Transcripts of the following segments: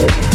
Thank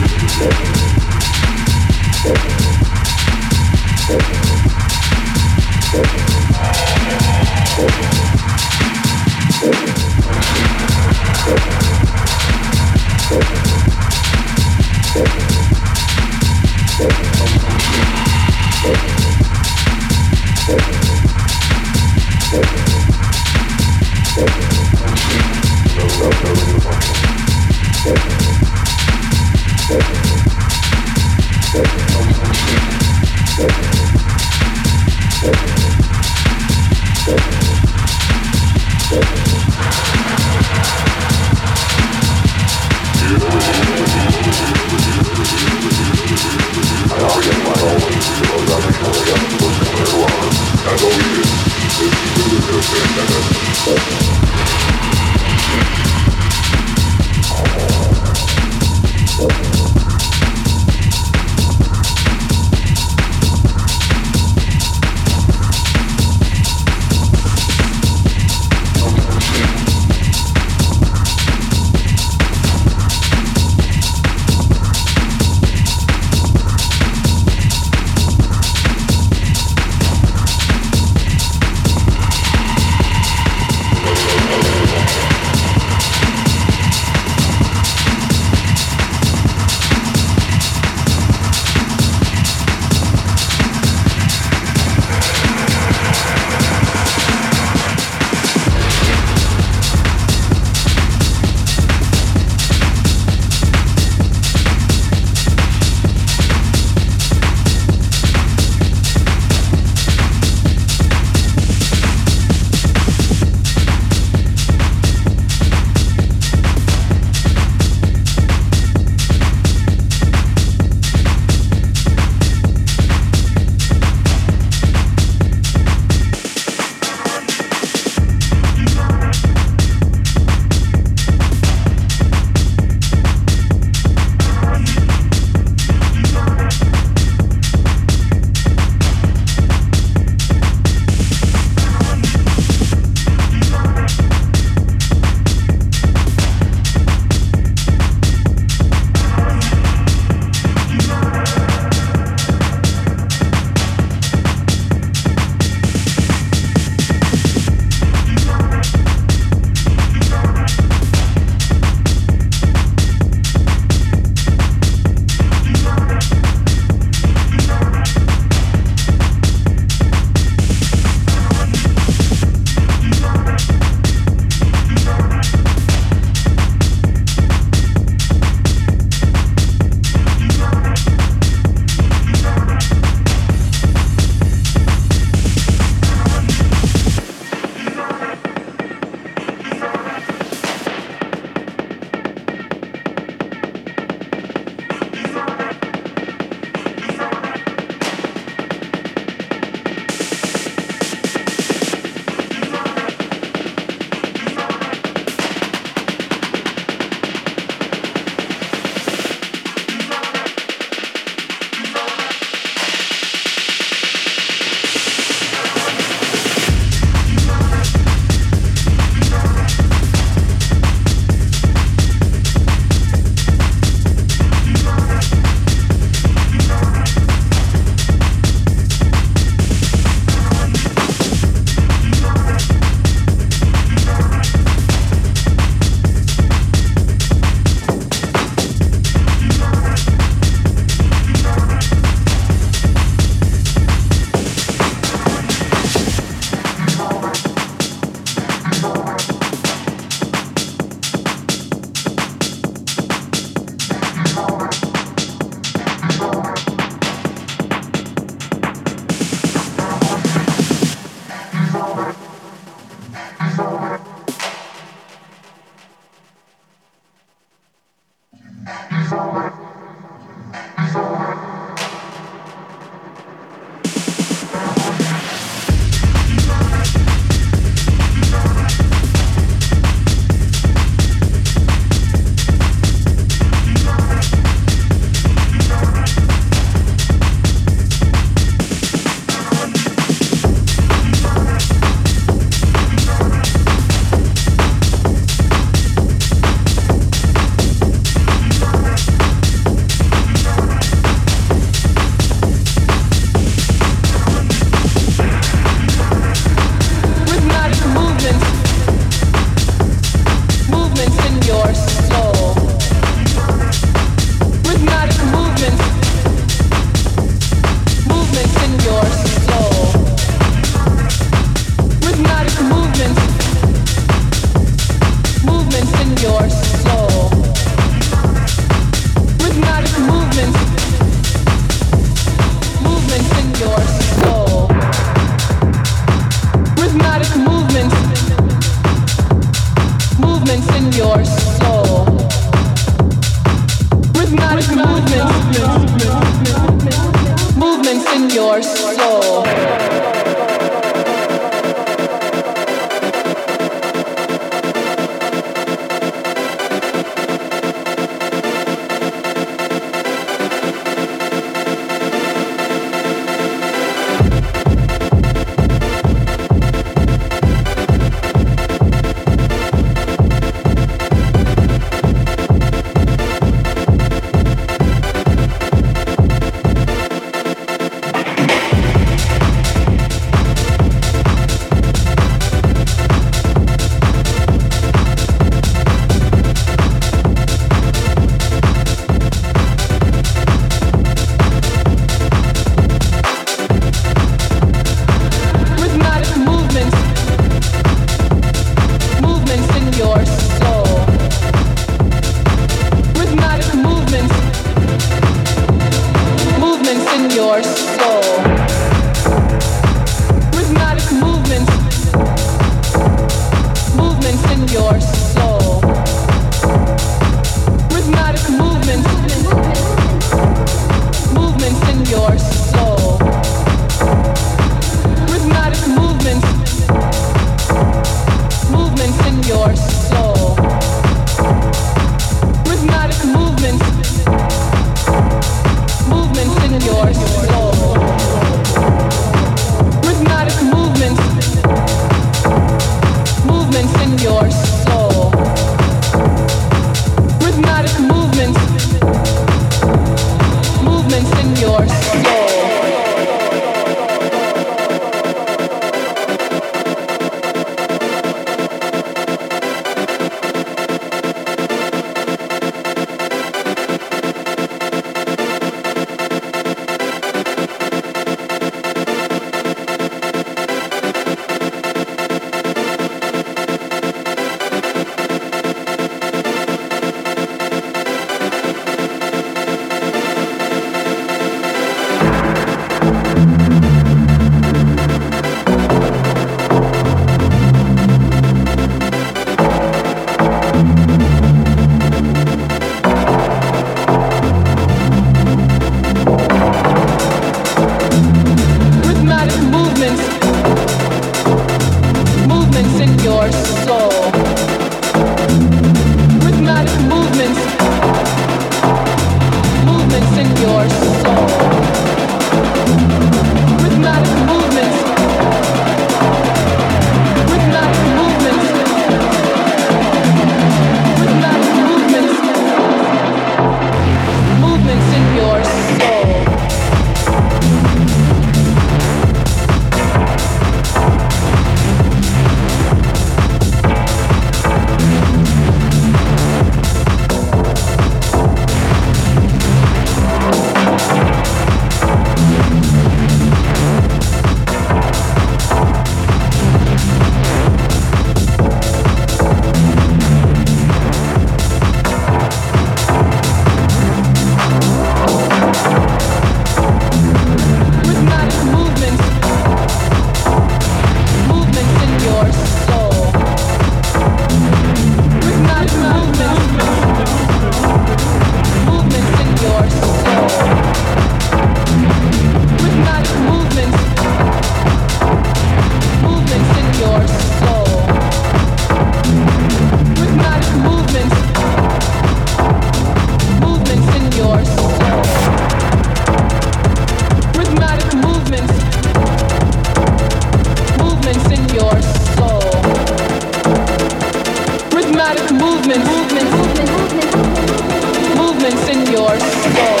your soul.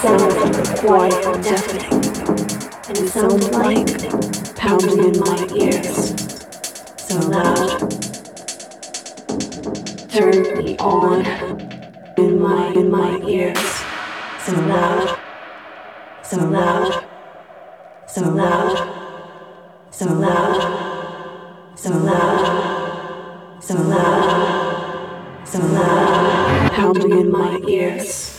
quiet and deafening, and it sounds like pounding in my ears, so loud. Turn me on in my in my ears, so loud, so loud, so loud, so loud, so loud, so loud, so loud, pounding in my ears.